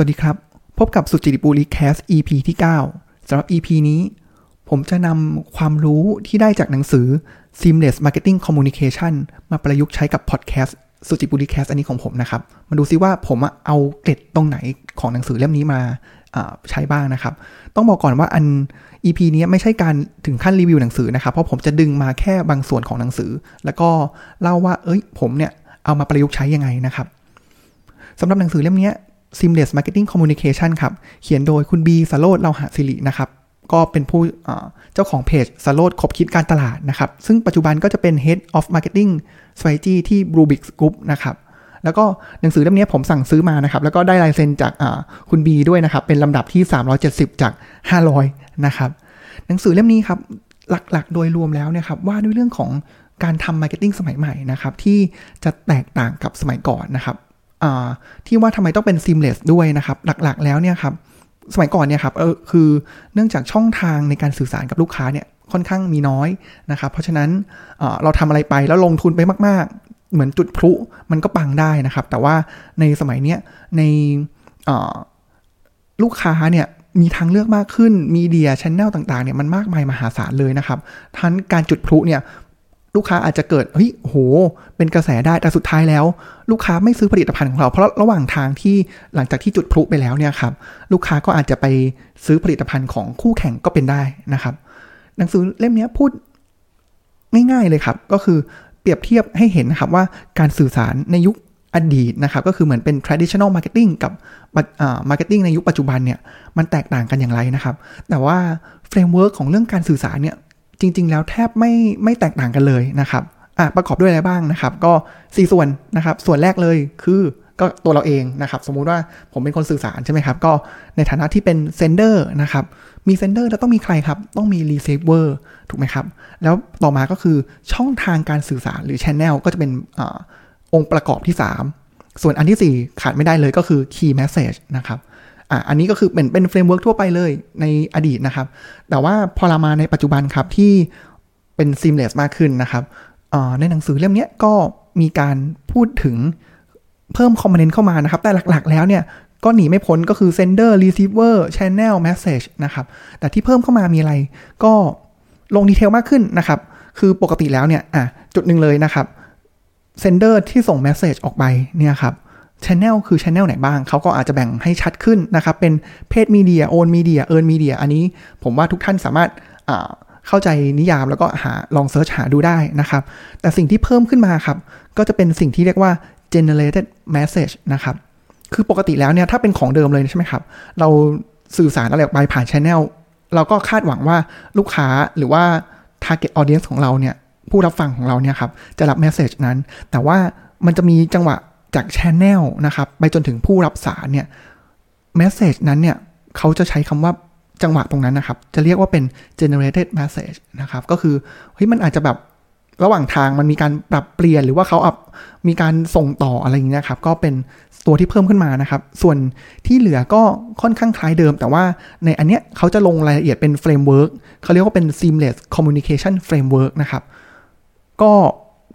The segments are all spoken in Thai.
วัสดีครับ พบกับสุจิริปุริแคส EP ที่ 9สำหรับ EP นี้ ผมจะนำความรู้ที่ได้จากหนังสือ Seamless Marketing Communication มาประยุกต์ใช้กับพอดแคสต์สุจิบุรีแคสอันนี้ของผมนะครับ มาดูซิว่าผมเอาเกร็ดตรงไหนของหนังสือเล่มนี้มาใช้บ้างนะครับ ต้องบอกก่อนว่าอัน EP นี้ไม่ใช่การถึงขั้นรีวิวหนังสือนะครับ เพราะผมจะดึงมาแค่บางส่วนของหนังสือ แล้วก็เล่าว่า เอ้ย ผมเนี่ยเอามาประยุกต์ใช้ยังไงนะครับสำหรับหนังสือเล่มนี้ Seamless Marketing Communication ครับ เขียนโดยคุณบีสโรดเราหะสิรินะครับ ก็เป็นผู้เจ้าของเพจสโรดคบคิดการตลาดนะครับ ซึ่งปัจจุบันก็จะเป็น Head of Marketing Strategy ที่ Rubix Group นะครับ แล้วก็หนังสือเล่มนี้ผมสั่งซื้อมานะครับ แล้วก็ได้ลายเซ็นจากคุณบีด้วยนะครับ เป็นลำดับที่ 370 จาก 500 นะครับ หนังสือเล่มนี้ครับหลักๆ โดยรวมแล้วเนี่ยครับว่าด้วยเรื่องของการทำ marketing สมัยใหม่นะครับที่จะแตกต่างกับสมัยก่อนนะครับ ที่ว่าทำไมต้องเป็น seamless ด้วยนะครับ หลักๆ แล้วเนี่ยครับสมัยก่อนเนี่ยครับเออคือเนื่องจากช่องทางในการสื่อสารกับลูกค้าเนี่ยค่อนข้างมีน้อยนะครับเพราะฉะนั้นเราทำอะไรไปแล้วลงทุนไปมาก ๆ เหมือนจุดพลุมันก็ปังได้นะครับ แต่ว่าในสมัยเนี้ยในลูกค้าเนี่ยมีทางเลือกมากขึ้น media channel ต่างๆเนี่ยมันมากมายมหาศาลเลยนะครับทั้นการจุดพลุเนี่ย ลูกค้าอาจจะเกิดเฮ้ยโห เป็นกระแสได้แต่สุดท้ายแล้ว ลูกค้าไม่ซื้อผลิตภัณฑ์ของเรา เพราะระหว่างทางที่หลังจากที่จุดพลุไปแล้วเนี่ยครับลูกค้าก็อาจจะไปซื้อผลิตภัณฑ์ของคู่แข่งก็เป็นได้นะครับ หนังสือเล่มนี้พูดง่ายๆเลยครับ ก็คือเปรียบเทียบให้เห็นนะครับว่าการสื่อสารในยุคอดีตนะครับ ก็คือเหมือนเป็น traditional marketing กับ marketing ในยุคปัจจุบันเนี่ยมันแตกต่างกันอย่างไรนะครับ แต่ว่า framework ของเรื่องการสื่อสารเนี่ย จริง ๆ แล้วแทบไม่ไม่แตกต่างกันเลยนะครับอะประกอบด้วยอะไรบ้างนะครับ ก็ 4 ส่วนนะครับ ส่วนแรกเลยคือก็ตัวเราเองนะครับ สมมุติว่าผมเป็นคนสื่อสารใช่ไหมครับ ก็ในฐานะที่เป็น sender นะครับ มี sender แล้วต้องมีใครครับ ต้องมี receiver ถูกไหมครับ แล้วต่อมาก็คือช่องทางการสื่อสารหรือ channel ก็จะเป็นองค์ประกอบที่ 3 ส่วนอันที่ 4 ขาดไม่ได้เลยก็คือ Key Message นะครับ อะอันนี้ก็คือเป็นเป็น framework ทั่วไปเลยในอดีตนะครับ แต่ว่าพอเรามาในปัจจุบันครับที่เป็น seamless มากขึ้นนะครับในหนังสือเล่มนี้ก็มีการพูดถึงเพิ่ม component เข้ามานะครับ แต่หลักๆ แล้วเนี่ยก็หนีไม่พ้นก็คือ sender receiver channel message นะครับ แต่ที่เพิ่มเข้ามามีอะไร ก็ลง detail มากขึ้นนะครับ คือปกติแล้วเนี่ย อะ จุดหนึ่งเลยนะครับ sender ที่ส่ง message ออกไปเนี่ยครับ channel คือ channel ไหนบ้าง เขาก็อาจจะแบ่งให้ชัดขึ้นนะครับ เป็น paid media owned media earned media อันนี้ผมว่าทุกท่านสามารถเข้าใจนิยามแล้วก็หาลอง search หาดูได้นะครับ แต่สิ่งที่เพิ่มขึ้นมาครับ ก็จะเป็นสิ่งที่เรียกว่า generated message นะครับ คือปกติแล้วเนี่ย ถ้าเป็นของเดิมเลยใช่ไหมครับ เราสื่อสารอะไรออกไปผ่าน channelเราก็คาดหวังว่าลูกค้าหรือว่า target audience ของเราเนี่ยผู้รับฟังของเราเนี่ยครับจะรับ message นั้น แต่ว่ามันจะมีจังหวะ จากชแนลนะครับไปจนถึงผู้รับสารเนี่ยแมสเซจนั้นเนี่ยเขาจะใช้คำว่าจังหวะตรงนั้นนะครับ จะเรียกว่าเป็น generated message นะครับ ก็คือเฮ้ยมันอาจจะแบบระหว่างทางมันมีการปรับเปลี่ยนหรือว่าเขาอับมีการส่งต่ออะไรอย่างเงี้ยครับ ก็เป็นตัวที่เพิ่มขึ้นมานะครับ ส่วนที่เหลือก็ค่อนข้างคล้ายเดิม แต่ว่าในอันเนี้ยเขาจะลงรายละเอียดเป็น framework เขาเรียกว่าเป็น seamless communication framework นะครับ ก็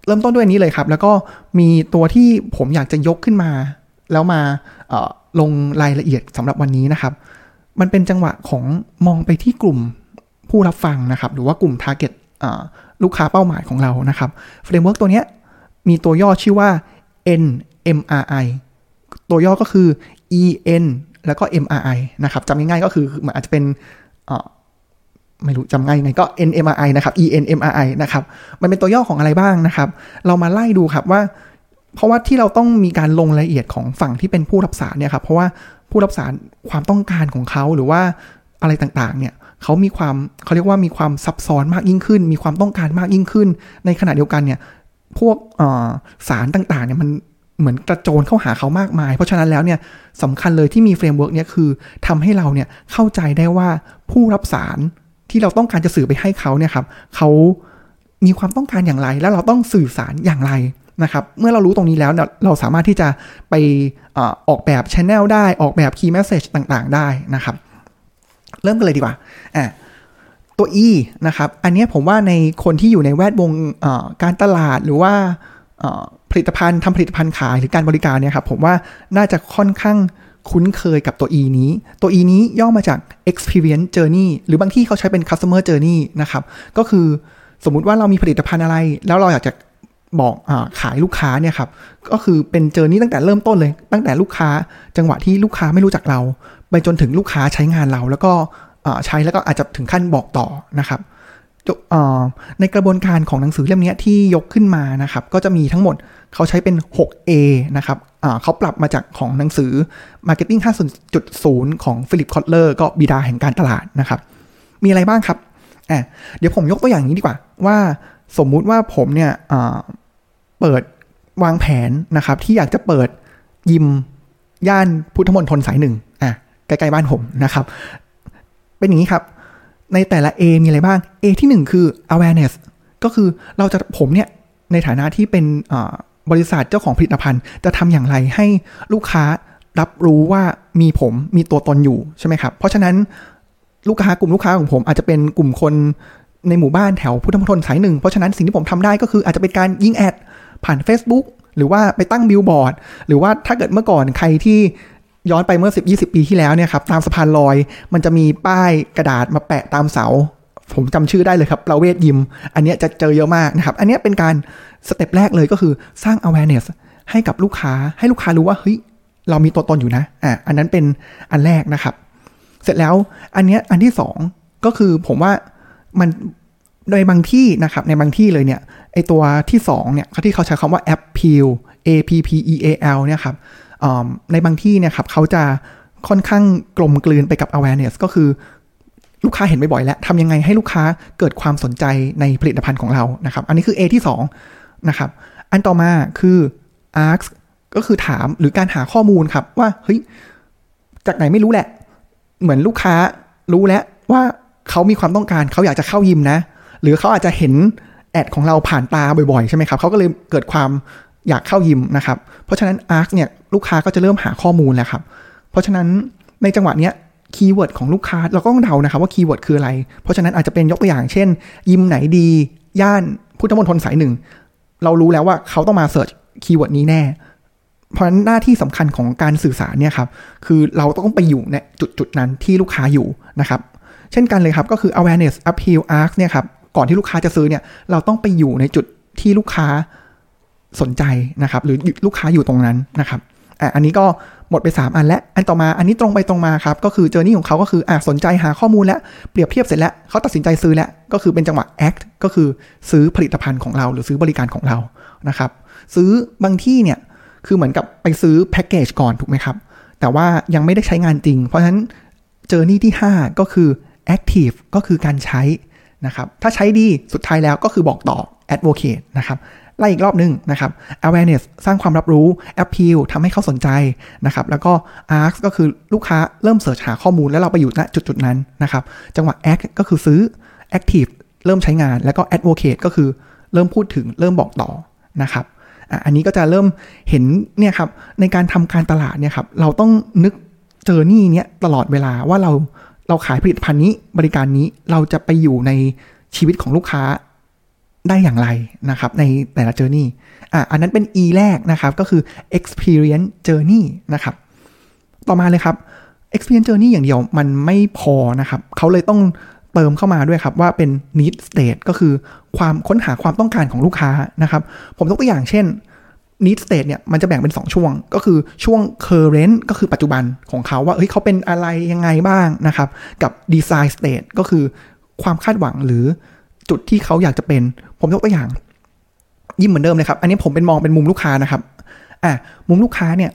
เริ่มต้นด้วยนี้เลยครับ แล้วก็มีตัวที่ผมอยากจะยกขึ้นมา แล้วมาลงรายละเอียดสำหรับวันนี้นะครับ มันเป็นจังหวะของมองไปที่กลุ่มผู้รับฟังนะครับ หรือว่ากลุ่ม target ลูกค้าเป้าหมายของเรานะครับ framework ตัวนี้มีตัวย่อชื่อว่า NMRI ตัวย่อก็คือ EN แล้วก็ MRI นะครับจำง่ายๆก็คือมันอาจจะเป็น ไม่รู้จำง่ายไงก็ NMRI นะครับ ENMRI นะครับมันเป็นตัวย่อของอะไรบ้างนะครับ เรามาไล่ดูครับว่า เพราะว่าที่เราต้องมีการลงรายละเอียดของฝั่งที่เป็นผู้รับสารเนี่ยครับเพราะว่าผู้รับสารความต้องการของเขาหรือว่าอะไรต่างๆ เนี่ยเขามีความเขาเรียกว่ามีความซับซ้อนมากยิ่งขึ้น มีความต้องการมากยิ่งขึ้น ในขณะเดียวกันเนี่ยพวกสารต่างๆเนี่ยมันเหมือนกระโจนเข้าหาเขามากมาย เพราะฉะนั้นแล้วเนี่ยสำคัญเลยที่มี framework เนี่ยคือทำให้เราเนี่ยเข้าใจได้ว่าผู้รับสาร ที่เราต้องการจะสื่อไปให้เขาเนี่ยครับเขามีความต้องการอย่างไร แล้วเราต้องสื่อสารอย่างไรนะครับเมื่อเรารู้ตรงนี้แล้วเราสามารถที่จะไปออกแบบช ANNEL ได้ออกแบบ key message ต่างๆ ได้นะครับ เริ่มกันเลยดีกว่าอ่าตัว E นะครับ อันนี้ผมว่าในคนที่อยู่ในแวดวงการตลาดหรือว่าผลิตภัณฑ์ทำผลิตภัณฑ์ขายหรือการบริการเนี่ยครับผมว่าน่าจะค่อนข้าง คุ้นเคยกับตัว E นี้ ตัว E นี้ย่อมาจาก experience journey หรือบางที่เขาใช้เป็น customer journey นะครับ ก็คือสมมุติว่าเรามีผลิตภัณฑ์อะไร แล้วเราอยากจะบอกอขายลูกค้าเนี่ยครับ ก็คือเป็นเจอร์นี่ตั้งแต่เริ่มต้นเลย ตั้งแต่ลูกค้าจังหวะที่ลูกค้าไม่รู้จักเรา ไปจนถึงลูกค้าใช้งานเรา แล้วก็ใช้แล้วก็อาจจะถึงขั้นบอกต่อนะครับในกระบวนการของหนังสือเล่มนี้ที่ยกขึ้นมานะครับ ก็จะมีทั้งหมด เขาใช้เป็น 6A นะครับเขาปรับมาจากของหนังสือ Marketing 5.0 ของฟิลิปคอตเลอร์ก็บิดาแห่งการตลาดนะครับ มีอะไรบ้างครับอะเดี๋ยวผมยกตัวอย่างนี้ดีกว่า ว่าสมมุติว่าผมเนี่ยเปิดวางแผนนะครับ ที่อยากจะเปิดยิมย่านพุทธมณฑลสายหนึ่งอะใกล้ๆบ้านผมนะครับ เป็นอย่างนี้ครับ ในแต่ละ A มีอะไรบ้าง A ที่ 1 คือ awareness ก็คือเราจะผมเนี่ยในฐานะที่เป็น บริษัทเจ้าของผลิตภัณฑ์ จะทำอย่างไรให้ลูกค้ารับรู้ว่ามีผมมีตัวตนอยู่ใช่ไหมครับ เพราะฉะนั้นลูกค้ากลุ่มลูกค้าของผมอาจจะเป็นกลุ่มคนในหมู่บ้านแถวพุทธมณฑลสายหนึ่ง เพราะฉะนั้นสิ่งที่ผมทำได้ก็คืออาจจะเป็นการยิง ad ผ่าน Facebook หรือว่าไปตั้งบิลบอร์ดหรือว่าถ้าเกิดเมื่อก่อนใครที่ย้อนไปเมื่อ 10 20 ปีที่แล้วเนี่ยครับตามสะพานลอย มันจะมีป้ายกระดาษมาแปะตามเสา ผมจำชื่อได้เลยครับประเวทยิม อันนี้จะเจอเยอะมากนะครับ อันนี้เป็นการ step แรกเลยก็คือสร้าง awareness ให้กับลูกค้าให้ลูกค้ารู้ว่าเฮ้ยเรามีตัวตนอยู่นะอะอันนั้นเป็นอันแรกนะครับ เสร็จแล้วอันนี้อันที่สองก็คือผมว่ามันโดยบางที่นะครับในบางที่เลยเนี่ยไอตัวที่2เนี่ยที่เขาใช้คำว่า appeal a p p e a l เนี่ยครับในบางที่เนี่ยครับเขาจะค่อนข้างกลมกลืนไปกับ awareness ก็คือ ลูกค้าเห็นบ่อยๆแล้วทำยังไงให้ลูกค้าเกิดความสนใจในผลิตภัณฑ์ของเรานะครับ อันนี้คือ A ที่2นะครับ อันต่อมาคือ ask ก็คือถามหรือการหาข้อมูลครับว่าเฮ้ยจากไหนไม่รู้แหละ เหมือนลูกค้ารู้แล้วว่าเขามีความต้องการเขาอยากจะเข้ายิมนะ หรือเขาอาจจะเห็น ad ของเราผ่านตาบ่อยๆ ใช่ไหมครับเขาก็เลยเกิดความอยากเข้ายิมนะครับ เพราะฉะนั้น ask เนี่ยลูกค้าก็จะเริ่มหาข้อมูลแล้วครับ เพราะฉะนั้นในจังหวะเนี้ย keyword ของลูกค้าเราก็ต้องเดานะครับว่า keyword คืออะไร เพราะฉะนั้นอาจจะเป็นยกตัวอย่างเช่น ยิมไหนดี ย่านพุทธมณฑลสายหนึ่ง เรารู้แล้วว่าเขาต้องมา search keyword นี้แน่ เพราะฉะนั้นหน้าที่สำคัญของการสื่อสารเนี่ยครับคือเราต้องไปอยู่ในจุดจุดนั้นที่ลูกค้าอยู่นะครับ เช่นกันเลยครับก็คือ awareness appeal ask เนี่ยครับก่อนที่ลูกค้าจะซื้อเนี่ยเราต้องไปอยู่ในจุดที่ลูกค้าสนใจนะครับ หรือลูกค้าอยู่ตรงนั้นนะครับอะอันนี้ก็ หมดไป 3 อันแล้ว อันต่อมาอันนี้ตรงไปตรงมาครับ ก็คือ journey ของเขาก็คืออะสนใจหาข้อมูลแล้ว เปรียบเทียบเสร็จแล้วเขาตัดสินใจซื้อแล้ว ก็คือเป็นจังหวะ act ก็คือซื้อผลิตภัณฑ์ของเราหรือซื้อบริการของเรานะครับ ซื้อบางที่เนี่ยคือเหมือนกับไปซื้อแพ็กเกจก่อนถูกไหมครับ แต่ว่ายังไม่ได้ใช้งานจริง เพราะฉะนั้นเจอร์นี่ที่ 5 ก็คือ active ก็คือการใช้นะครับ ถ้าใช้ดีสุดท้ายแล้วก็คือบอกต่อ advocate นะครับ ไล่อีกรอบนึงนะครับ awareness สร้างความรับรู้ appeal ทำให้เขาสนใจนะครับ แล้วก็ ask ก็คือลูกค้าเริ่มเสิร์ชหาข้อมูลแล้วเราไปอยู่ณจุดจุดนั้นนะครับ จังหวะ act ก็คือซื้อ active เริ่มใช้งาน แล้วก็ advocate ก็คือเริ่มพูดถึงเริ่มบอกต่อนะครับอันนี้ก็จะเริ่มเห็นเนี่ยครับในการทำการตลาดเนี่ยครับเราต้องนึกเจอนี่เนี้ยตลอดเวลาว่าเราเราขายผลิตภัณฑ์นี้บริการนี้เราจะไปอยู่ในชีวิตของลูกค้า ได้อย่างไรนะครับ ในแต่ละเจอร์นี่อะอันนั้นเป็น E แรกนะครับ ก็คือ experience journey นะครับ ต่อมาเลยครับ experience journey อย่างเดียวมันไม่พอนะครับ เขาเลยต้องเติมเข้ามาด้วยครับว่าเป็น need state ก็คือความค้นหาความต้องการของลูกค้านะครับ ผมยกตัวอย่างเช่น need state เนี่ยมันจะแบ่งเป็น 2 ช่วง ก็คือช่วง current ก็คือปัจจุบันของเขาว่าเฮ้ยเขาเป็นอะไรยังไงบ้างนะครับ กับ design state ก็คือความคาดหวังหรือ จุดที่เขาอยากจะเป็น ผมยกตัวอย่าง ยิ้มเหมือนเดิมเลยครับ อันนี้ผมเป็นมองเป็นมุมลูกค้านะครับ อะมุมลูกค้าเนี่ย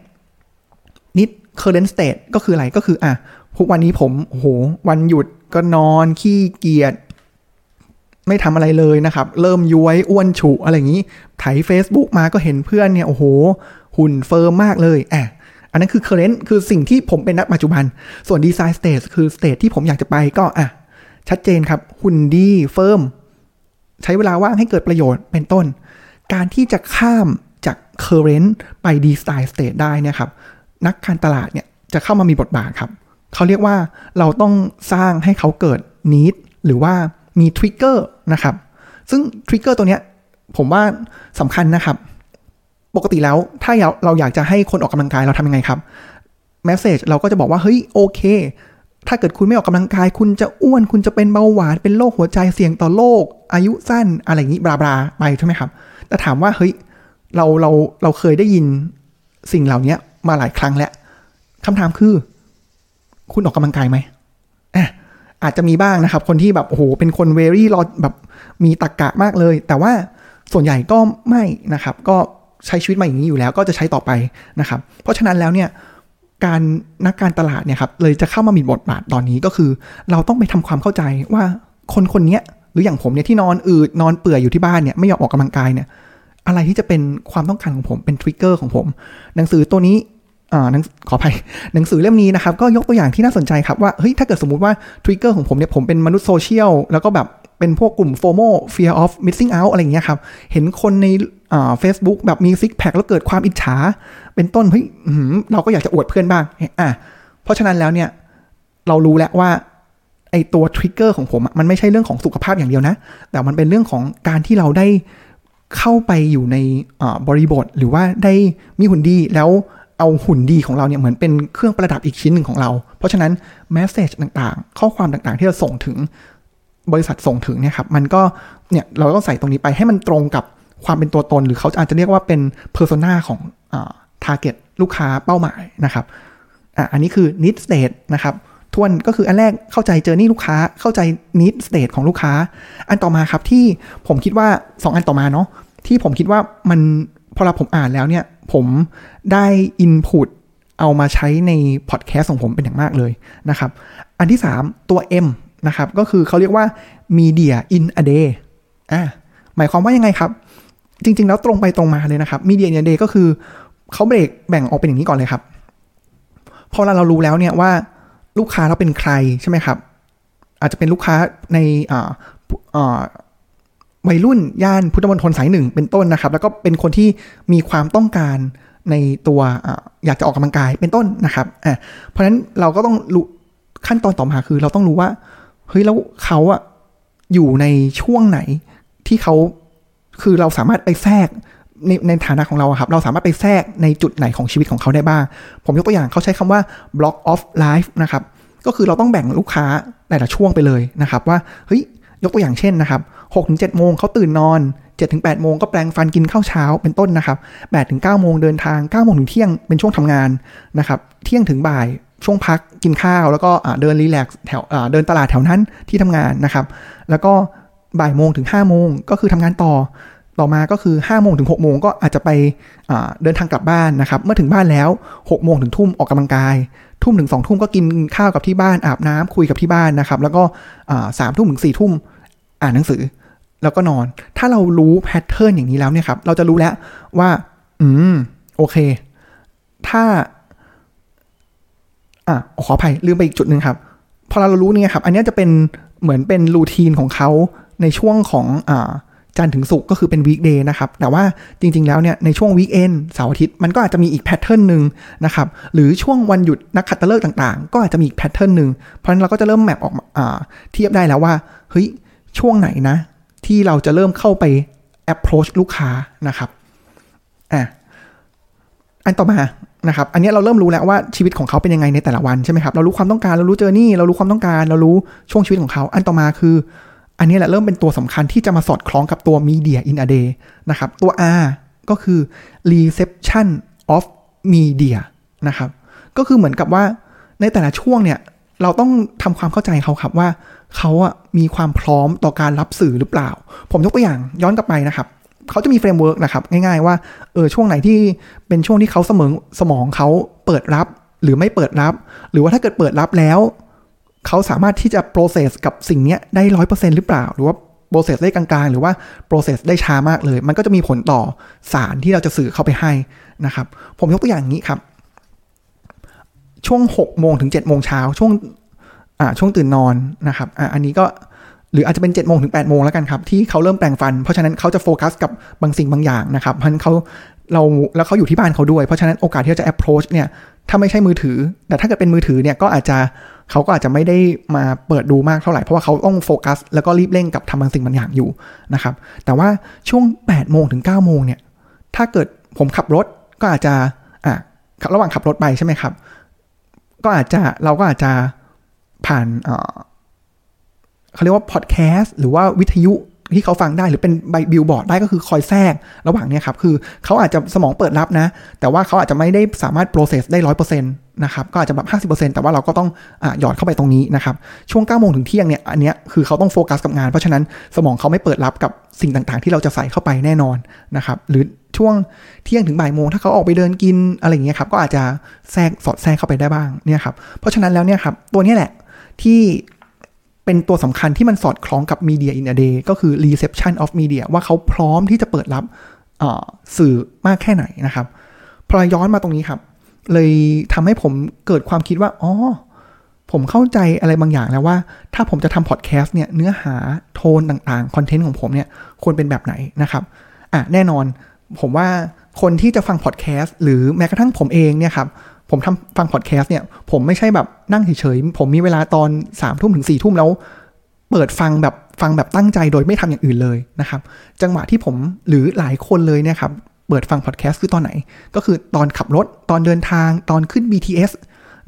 need current state ก็คืออะไรก็คือ อะทุกวันนี้ผมโหวันหยุดก็นอนขี้เกียจไม่ทำอะไรเลยนะครับ เริ่มย้วยอ้วนฉุอะไรอย่างนี้ไถ Facebook มาก็เห็นเพื่อนเนี่ยโอ้โห หุ่นเฟิร์มมากเลยแอบอันนั้นคือ current คือสิ่งที่ผมเป็นนักปัจจุบัน ส่วน design state คือ state ที่ผมอยากจะไปก็อะชัดเจนครับ หุ่นดี firm ใช้เวลาว่างให้เกิดประโยชน์เป็นต้น การที่จะข้ามจาก current ไป desired state ได้นี่ครับ นักการตลาดเนี่ยจะเข้ามามีบทบาทครับ เขาเรียกว่าเราต้องสร้างให้เขาเกิด need หรือว่ามี trigger นะครับ ซึ่ง trigger ตัวเนี้ยผมว่าสำคัญนะครับ ปกติแล้วถ้าเราอยากจะให้คนออกกำลังกายเราทำยังไงครับแมสเซจเราก็จะบอกว่า เฮ้ย โอเค ถ้าเกิดคุณไม่ออกกำลังกาย คุณจะอ้วนคุณจะเป็นเบาหวานเป็นโรคหัวใจเสี่ยงต่อโรคอายุสั้นอะไรอย่างนี้บลาบลาไปใช่ไหมครับแต่ถามว่าเฮ้ยเราเราเราเคยได้ยินสิ่งเหล่านี้มาหลายครั้งแล้วคำถามคือ คุณออกกำลังกายไหมอะอาจจะมีบ้างนะครับ คนที่แบบโอ้โหเป็นคนเวรี่รอแบบมีตะกกะมากเลย แต่ว่าส่วนใหญ่ก็ไม่นะครับ ก็ใช้ชีวิตมาอย่างนี้อยู่แล้ว ก็จะใช้ต่อไปนะครับ เพราะฉะนั้นแล้วเนี่ย การนักการตลาดเนี่ยครับเลยจะเข้ามามีบทบาทตอนนี้ก็คือ เราต้องไปทำความเข้าใจว่าคนคนนี้หรืออย่างผมเนี่ยที่นอนอืดนอนเปื่อยอยู่ที่บ้านเนี่ยไม่ยอมออกกำลังกายเนี่ยอะไรที่จะเป็นความต้องการของผมเป็น trigger ของผม หนังสือตัวนี้อ่าขออภัยหนังสือเล่มนี้นะครับ ก็ยกตัวอย่างที่น่าสนใจครับว่าเฮ้ยถ้าเกิดสมมุติว่า trigger ของผมเนี่ยผมเป็นมนุษย์โซเชียลแล้วก็แบบ เป็นพวกกลุ่ม FOMO fear of missing out อะไรอย่างเงี้ยครับ เห็นคนในอ่าเฟซบุ๊กแบบมีซิกแพคแล้วเกิดความอิจฉา เป็นต้นเฮ้ยเราก็อยากจะอวดเพื่อนบ้างอะเพราะฉะนั้นแล้วเนี่ย เรารู้แล้วว่า ไอตัวทริกเกอร์ของผมมันไม่ใช่เรื่องของสุขภาพอย่างเดียวนะ แต่มันเป็นเรื่องของการที่เราได้เข้าไปอยู่ในบริบทหรือว่าได้มีหุ่นดีแล้วเอาหุ่นดีของเราเนี่ยเหมือนเป็นเครื่องประดับอีกชิ้นหนึ่งของเรา เพราะฉะนั้น message ต่างๆ ข้อความต่างๆ ที่เราส่งถึง บริษัทส่งถึงเนี่ยครับมันก็เนี่ยเราต้องใส่ตรงนี้ไปให้มันตรงกับความเป็นตัวตน หรือเขาอาจจะเรียกว่าเป็น persona ของอ่า target ลูกค้าเป้าหมายนะครับอะอันนี้คือ need state นะครับทวนก็คืออันแรกเข้าใจเจอนี่ลูกค้าเข้าใจ need state ของลูกค้า อันต่อมาครับที่ผมคิดว่า 2 อันต่อมาเนาะที่ผมคิดว่ามันพอเราผมอ่านแล้วเนี่ย ผมได้ input เอามาใช้ในพอดแคสต์ของผมเป็นอย่างมากเลยนะครับ อันที่ 3 ตัว M นะครับ ก็คือเขาเรียกว่า media in a day อ่าหมายความว่ายังไงครับ จริง ๆ แล้วตรงไปตรงมาเลยนะครับ media in a day ก็คือเขาเบรกแบ่งออกเป็นอย่างนี้ก่อนเลยครับ พอเราเรารู้แล้วเนี่ยว่าลูกค้าเราเป็นใครใช่ไหมครับ อาจจะเป็นลูกค้าในอ่าอ่าวัยรุ่นย่านพุทธมณฑลสายหนึ่งเป็นต้นนะครับ แล้วก็เป็นคนที่มีความต้องการในตัวออยากจะออกกำลังกายเป็นต้นนะครับอ่าเพราะฉะนั้นเราก็ต้องรู้ขั้นตอนต่อมาคือ เราต้องรู้ว่า เฮ้ยแล้วเขาอะอยู่ในช่วงไหนที่เขาคือเราสามารถไปแทรกในในฐานะของเราครับ เราสามารถไปแทรกในจุดไหนของชีวิตของเขาได้บ้าง ผมยกตัวอย่างเขาใช้คำว่า block of life นะครับ ก็คือเราต้องแบ่งลูกค้าแต่ละช่วงไปเลยนะครับ ว่าเฮ้ยยกตัวอย่างเช่นนะครับ6กถึงเโมงเขาตื่นนอน7จ็ถึงแโมงก็แปลงฟันกินข้าวเช้าเป็นต้นนะครับ8ปดถึงเโมงเดินทาง9ก้าโมงถึงเที่ยงเป็นช่วงทำงานนะครับ เที่ยงถึงบ่าย ช่วงพักกินข้าวแล้วก็เดินรีแลกซ์แถวเดินตลาดแถวนั้นที่ทำงานนะครับ แล้วก็บ่ายโมงถึง5้าโมงก็คือทำงานต่อ ต่อมาก็คือ5้าโมงถึง6กโมงก็อาจจะไปเดินทางกลับบ้านนะครับ เมื่อถึงบ้านแล้ว6กโมงถึงทุ่มออกกำลังกาย ทุ่มถึงสองทุ่มก็กินข้าวกับที่บ้านอาบน้ำคุยกับที่บ้านนะครับ แล้วก็สามทุ่มถึงสี่ทุ่มอ่านหนังสือ แล้วก็นอน ถ้าเรารู้ pattern อย่างนี้แล้วเนี่ยครับ เราจะรู้แล้วว่า อืม โอเค ถ้า อะขออภัยลืมไปอีกจุดหนึ่งครับ พอเรารู้เนี่ยครับ อันนี้จะเป็นเหมือนเป็น routine ของเขาในช่วงของอ่าจันถึงศุกร์ก็คือเป็น weekday นะครับ แต่ว่าจริง ๆ แล้วเนี่ยในช่วง weekend เสาร์อาทิตย์มันก็อาจจะมีอีก pattern หนึ่งนะครับ หรือช่วงวันหยุดนักขัตฤกษ์ต่าง ๆ ก็อาจจะมีอีก pattern หนึ่งเพราะฉะนั้นเราก็จะเริ่ม map ออกมาเทียบได้แล้วว่าเฮ้ยช่วงไหนนะ ที่เราจะเริ่มเข้าไป approach ลูกค้านะครับอะอันต่อมา นะครับ อันนี้เราเริ่มรู้แล้วว่าชีวิตของเขาเป็นยังไงในแต่ละวันใช่ไหมครับ เรารู้ความต้องการ เรารู้ journey เรารู้ความต้องการ เรารู้ช่วงชีวิตของเขา อันต่อมาคือ อันนี้แหละเริ่มเป็นตัวสำคัญที่จะมาสอดคล้องกับตัว media in a day นะครับ ตัว R ก็คือ reception of media นะครับ ก็คือเหมือนกับว่าในแต่ละช่วงเนี่ย เราต้องทำความเข้าใจเขาครับว่าเขาอะมีความพร้อมต่อการรับสื่อหรือเปล่า ผมยกตัวอย่างย้อนกลับไปนะครับ เขาจะมี framework นะครับง่ายๆว่าเออช่วงไหนที่เป็นช่วงที่เขาเสมอสมองเขาเปิดรับหรือไม่เปิดรับ หรือว่าถ้าเกิดเปิดรับแล้วเขาสามารถที่จะ process กับสิ่งนี้ได้ร้อยเปอร์เซ็นต์หรือเปล่า หรือว่า process ได้กลางๆ หรือว่า process ได้ช้ามากเลย มันก็จะมีผลต่อสารที่เราจะสื่อเข้าไปให้นะครับ ผมยกตัวอย่างนี้ครับ ช่วง6โมงถึง7โมงเช้าช่วงอ่าช่วงตื่นนอนนะครับอ่าอันนี้ก็ หรืออาจจะเป็น7จ็ดโมงถึง8ปดโมงแล้วกันครับ ที่เขาเริ่มแปลงฟัน เพราะฉะนั้นเขาจะโฟกัสกับบางสิ่งบางอย่างนะครับเพราะนั้นเขาเราแล้วเขาอยู่ที่บ้านเขาด้วย เพราะฉะนั้นโอกาสที่จะ approach เนี่ยถ้าไม่ใช่มือถือ แต่ถ้าเกิดเป็นมือถือเนี่ยก็อาจจะเขาก็อาจจะไม่ได้มาเปิดดูมากเท่าไหร่ เพราะว่าเขาต้องโฟกัส แล้วก็รีบเร่งกับทำบางสิ่งบางอย่างอยู่นะครับแต่ว่าช่วง8โมงถึง9โมงเนี่ยถ้าเกิดผมขับรถก็อาจจะอะระหว่างขับรถไปใช่ไหมครับ ก็อาจจะเราก็อาจจะผ่าน เขาเรียกว่าพอดแคสต์หรือว่าวิทยุที่เขาฟังได้หรือเป็นใบบิลบอร์ดได้ก็คือคอยแทรกระหว่างนี้ครับ คือเขาอาจจะสมองเปิดรับนะ แต่ว่าเขาอาจจะไม่ได้สามารถ process ได้ร้อยเปอร์เซ็นต์นะครับ ก็อาจจะแบบห้าสิบเปอร์เซ็นต์แต่ว่าเราก็ต้องอหยอดเข้าไปตรงนี้นะครับ ช่วง9ก้าโมงถึงเที่ยงเนี่ย อันเนี้ยคือเขาต้องโฟกัสกับงาน เพราะฉะนั้นสมองเขาไม่เปิดรับกับสิ่งต่างๆ ที่เราจะใส่เข้าไปแน่นอนนะครับ หรือช่วงเที่ยงถึงบ่ายโมงถ้าเขาออกไปเดินกินอะไรอย่างเงี้ยครับ ก็อาจจะแทรกสอดแทรกเข้าไปได้บ้างเนี่ยครับ เพราะฉะนั้นแล้วเนี่ยครับตัวนี้แหละที่ เป็นตัวสำคัญที่มันสอดคล้องกับ Media in a Day ก็คือ reception of media ว่าเขาพร้อมที่จะเปิดรับสื่อมากแค่ไหนนะครับ พอย้อนมาตรงนี้ครับ เลยทำให้ผมเกิดความคิดว่า อ๋อ ผมเข้าใจอะไรบางอย่างแล้วว่า ถ้าผมจะทำพอดแคสต์เนี่ย เนื้อหาโทนต่างๆ คอนเทนต์ของผมเนี่ย ควรเป็นแบบไหนนะครับ อะ แน่นอน ผมว่าคนที่จะฟังพอดแคสต์หรือแม้กระทั่งผมเองเนี่ยครับ ผมทำฟังพอดแคสต์เนี่ย ผมไม่ใช่แบบนั่งเฉยๆ ผมมีเวลาตอนสามทุ่มถึงสี่ทุ่มแล้ว เปิดฟังแบบฟังแบบตั้งใจโดยไม่ทำอย่างอื่นเลยนะครับ จังหวะที่ผมหรือหลายคนเลยเนี่ยครับ เปิดฟังพอดแคสต์คือตอนไหน ก็คือตอนขับรถ ตอนเดินทาง ตอนขึ้น BTS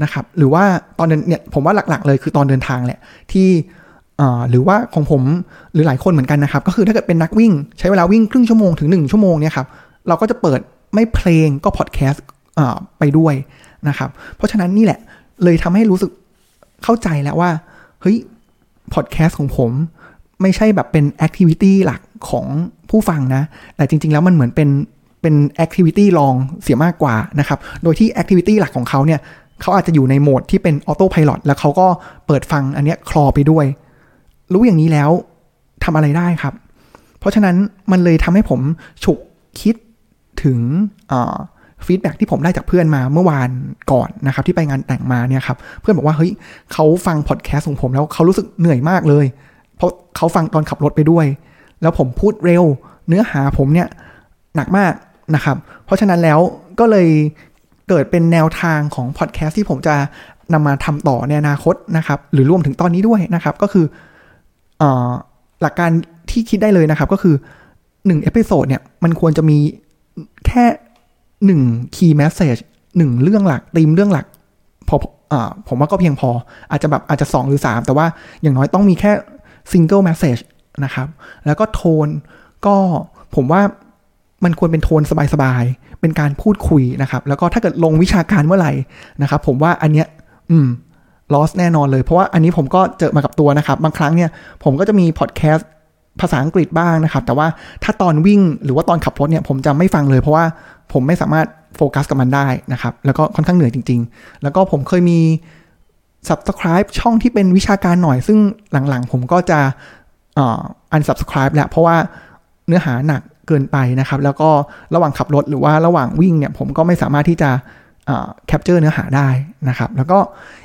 นะครับ หรือว่าตอนเดินเนี่ย ผมว่าหลักๆ เลยคือตอนเดินทางแหละ ที่หรือว่าของผมหรือหลายคนเหมือนกันนะครับ ก็คือถ้าเกิดเป็นนักวิ่ง ใช้เวลาวิ่งครึ่งชั่วโมงถึง 1 ชั่วโมงเนี่ยครับ เราก็จะเปิดไม่เพลงก็พอดแคสต์ไปด้วย นะครับ เพราะฉะนั้นนี่แหละเลยทำให้รู้สึกเข้าใจแล้วว่า เฮ้ยพอดแคสต์ของผมไม่ใช่แบบเป็น activity หลักของผู้ฟังนะ แต่จริง ๆ แล้วมันเหมือนเป็นเป็น activity รองเสียมากกว่านะครับ โดยที่ activity หลักของเขาเนี่ยเขาอาจจะอยู่ในโหมดที่เป็น autopilot แล้วเขาก็เปิดฟังอันเนี้ยคลอไปด้วย รู้อย่างนี้แล้วทำอะไรได้ครับ เพราะฉะนั้นมันเลยทำให้ผมฉุกคิดถึง feedback ที่ผมได้จากเพื่อนมาเมื่อวานก่อนนะครับที่ไปงานแต่งมาเนี่ยครับเพื่อนบอกว่าเฮ้ยเขาฟังพอดแคสต์ของผมแล้วเขารู้สึกเหนื่อยมากเลย เพราะเขาฟังตอนขับรถไปด้วย แล้วผมพูดเร็ว เนื้อหาผมเนี่ยหนักมากนะครับ เพราะฉะนั้นแล้วก็เลยเกิดเป็นแนวทางของพอดแคสต์ที่ผมจะนำมาทำต่อในอนาคตนะครับ หรือรวมถึงตอนนี้ด้วยนะครับ ก็คืออหลักการที่คิดได้เลยนะครับ ก็คือหนึ่ง episode เนี่ยมันควรจะมีแค่ หนึ่ง key message หนึ่งเรื่องหลักตีมเรื่องหลักพออ่าผมว่าก็เพียงพอ อาจจะแบบอาจจะ 2 หรือ 3 แต่ว่าอย่างน้อยต้องมีแค่ single message นะครับ แล้วก็โทนก็ผมว่ามันควรเป็นโทนสบายๆ เป็นการพูดคุยนะครับ แล้วก็ถ้าเกิดลงวิชาการเมื่อไหร่นะครับ ผมว่าอันเนี้ยอืมลอสแน่นอนเลย เพราะว่าอันนี้ผมก็เจอมากับตัวนะครับ บางครั้งเนี่ยผมก็จะมีพอดแคสต์ ภาษาอังกฤษบ้างนะครับ แต่ว่าถ้าตอนวิ่งหรือว่าตอนขับรถเนี่ยผมจะไม่ฟังเลยเพราะว่าผมไม่สามารถโฟกัสกับมันได้นะครับ แล้วก็ค่อนข้างเหนื่อยจริง ๆ แล้วก็ผมเคยมี subscribe ช่องที่เป็นวิชาการหน่อย ซึ่งหลังๆ ผมก็จะอัน subscribe แล้วเพราะว่าเนื้อหาหนักเกินไปนะครับ แล้วก็ระหว่างขับรถหรือว่าระหว่างวิ่งเนี่ยผมก็ไม่สามารถที่จะcapture เนื้อหาได้นะครับ แล้วก็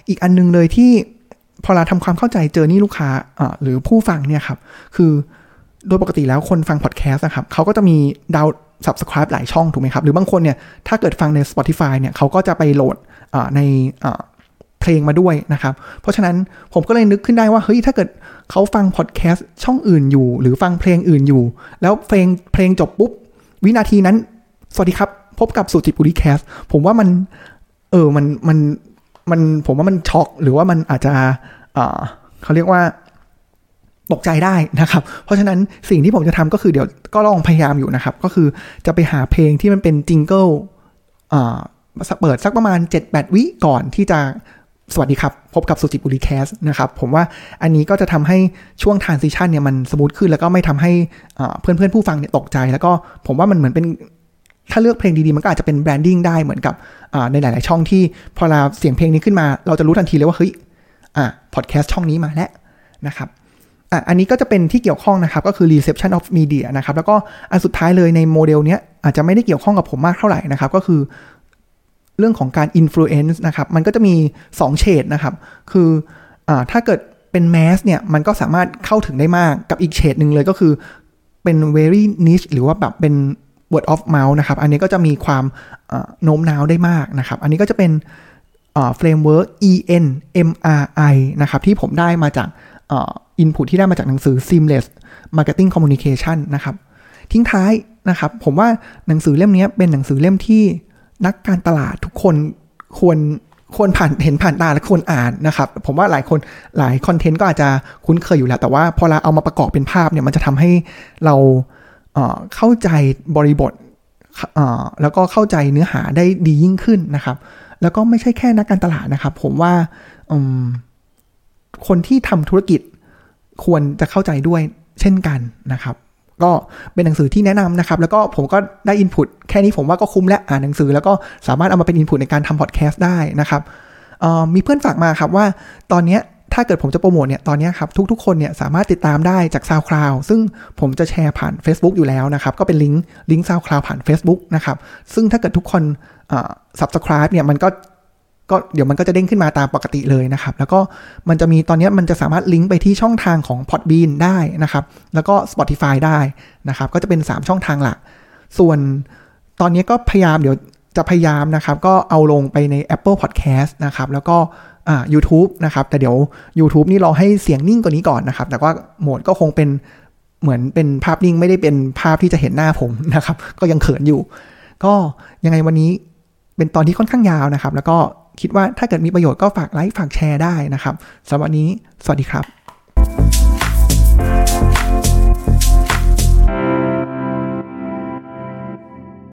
อีกอันนึงเลยที่พอเราทำความเข้าใจเจอนี่ลูกค้าหรือผู้ฟังเนี่ยครับ คือ โดยปกติแล้วคนฟังพอดแคสต์นะครับเขาก็จะมีดาว subscribe หลายช่องถูกไหมครับ หรือบางคนเนี่ยถ้าเกิดฟังใน Spotify เนี่ยเขาก็จะไปโหลดในเพลงมาด้วยนะครับ เพราะฉะนั้นผมก็เลยนึกขึ้นได้ว่าเฮ้ยถ้าเกิดเขาฟังพอดแคสต์ช่องอื่นอยู่ หรือฟังเพลงอื่นอยู่ แล้วเพลงเพลงจบปุ๊บ วินาทีนั้น สวัสดีครับ พบกับสุจิปุลิ Cast ผมว่ามัน เออมันมันมันผมว่ามันช็อก หรือว่ามันอาจจะเขาเรียกว่า ตกใจได้นะครับ เพราะฉะนั้นสิ่งที่ผมจะทำก็คือเดี๋ยวก็ลองพยายามอยู่นะครับ ก็คือจะไปหาเพลงที่มันเป็น jingle เปิดสักประมาณ 7-8 วิก่อนที่จะสวัสดีครับ พบกับสุจิปุลิ Cast นะครับ ผมว่าอันนี้ก็จะทำให้ช่วง transition เนี่ยมัน smooth ขึ้น แล้วก็ไม่ทำให้เพื่อนเพื่อนผู้ฟังเนี่ยตกใจ แล้วก็ผมว่ามันเหมือนเป็นถ้าเลือกเพลงดีๆ มันก็อาจจะเป็น branding ได้เหมือนกับในหลาย ๆ ช่องที่พอเราเสียงเพลงนี้ขึ้นมา เราจะรู้ทันทีเลยว่าเฮ้ยอ่าพอดแคสต์ช่องนี้มาแล้วนะครับ อะอันนี้ก็จะเป็นที่เกี่ยวข้องนะครับ ก็คือ reception of media นะครับ แล้วก็อันสุดท้ายเลยในโมเดลเนี้ยอาจจะไม่ได้เกี่ยวข้องกับผมมากเท่าไหร่นะครับ ก็คือ เรื่องของการ influence นะครับ มันก็จะมี2เฉดนะครับ คืออ่าถ้าเกิดเป็น mass เนี่ย มันก็สามารถเข้าถึงได้มากกับอีกเฉดหนึ่งเลยก็คือเป็น very niche หรือว่าแบบเป็น word of mouth นะครับ อันนี้ก็จะมีความโน้มน้าวได้มากนะครับ อันนี้ก็จะเป็นเฟรมเวิร์ก ENMRI นะครับ ที่ผมได้มาจาก input ที่ได้มาจากหนังสือ seamless marketing communication นะครับ ทิ้งท้ายนะครับ ผมว่าหนังสือเล่มนี้เป็นหนังสือเล่มที่นักการตลาดทุกคนควรควรผ่านเห็นผ่านตาและควรอ่านนะครับ ผมว่าหลายคนหลายคอนเทนต์ก็อาจจะคุ้นเคยอยู่แล้ว แต่ว่าพอเราเอามาประกอบเป็นภาพเนี่ยมันจะทำให้เราเเข้าใจบริบทแล้วก็เข้าใจเนื้อหาได้ดียิ่งขึ้นนะครับ แล้วก็ไม่ใช่แค่นักการตลาดนะครับ ผมว่า คนที่ทำธุรกิจควรจะเข้าใจด้วยเช่นกันนะครับ ก็เป็นหนังสือที่แนะนำนะครับ แล้วก็ผมก็ได้อินพุตแค่นี้ผมว่าก็คุ้มแล้วอ่านหนังสือ แล้วก็สามารถเอามาเป็นอินพุตในการทำพอดแคสต์ได้นะครับมีเพื่อนฝากมาครับว่าตอนนี้ถ้าเกิดผมจะโปรโมทเนี่ยตอนนี้ครับทุกๆคนเนี่ยสามารถติดตามได้จาก SoundCloud ซึ่งผมจะแชร์ผ่าน Facebook อยู่แล้วนะครับ ก็เป็นลิงก์ลิงก์ SoundCloud ผ่าน Facebook นะครับ ซึ่งถ้าเกิดทุกคน subscribe เนี่ยมันก็ ก็เดี๋ยวมันก็จะเด้งขึ้นมาตามปกติเลยนะครับ แล้วก็มันจะมีตอนนี้มันจะสามารถลิงก์ไปที่ช่องทางของ Podbean ได้นะครับ แล้วก็ Spotify ได้นะครับ ก็จะเป็น 3 ช่องทางหลัก ส่วนตอนนี้ก็พยายามเดี๋ยวจะพยายามนะครับ ก็เอาลงไปใน Apple Podcast นะครับ แล้วก็อ่า YouTube นะครับ แต่เดี๋ยว YouTube นี่รอให้เสียงนิ่งกว่านี้ก่อนนะครับ แต่ว่าโหมดก็คงเป็นเหมือนเป็นภาพนิ่งไม่ได้เป็นภาพที่จะเห็นหน้าผมนะครับ ก็ยังเขินอยู่ ก็ยังไงวันนี้เป็นตอนที่ค่อนข้างยาวนะครับ แล้วก็ คิดว่าถ้าเกิดมีประโยชน์ก็ฝากไลค์ฝากแชร์ได้นะครับสำหรับวันนี้ สวัสดีครับ